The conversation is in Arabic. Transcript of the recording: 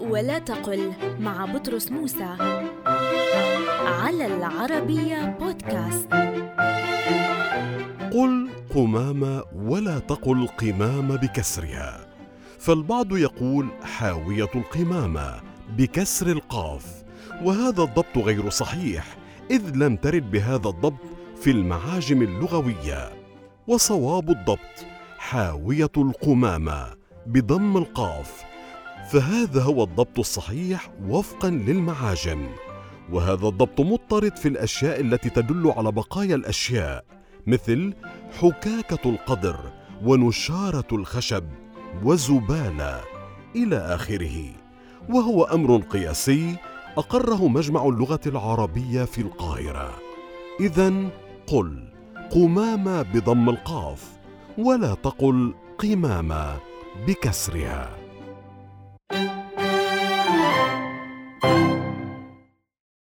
ولا تقل مع بطرس موسى على العربية بودكاست. قل قمامة ولا تقل قمامة بكسرها. فالبعض يقول حاوية القمامة بكسر القاف وهذا الضبط غير صحيح إذ لم ترد بهذا الضبط في المعاجم اللغوية. وصواب الضبط حاوية القمامة بضم القاف فهذا هو الضبط الصحيح وفقا للمعاجم. وهذا الضبط مضطرد في الأشياء التي تدل على بقايا الأشياء مثل حكاكة القدر ونشارة الخشب وزبالة إلى آخره. وهو أمر قياسي أقره مجمع اللغة العربية في القاهرة. اذا قل قمامه بضم القاف ولا تقل قمامه بكسرها.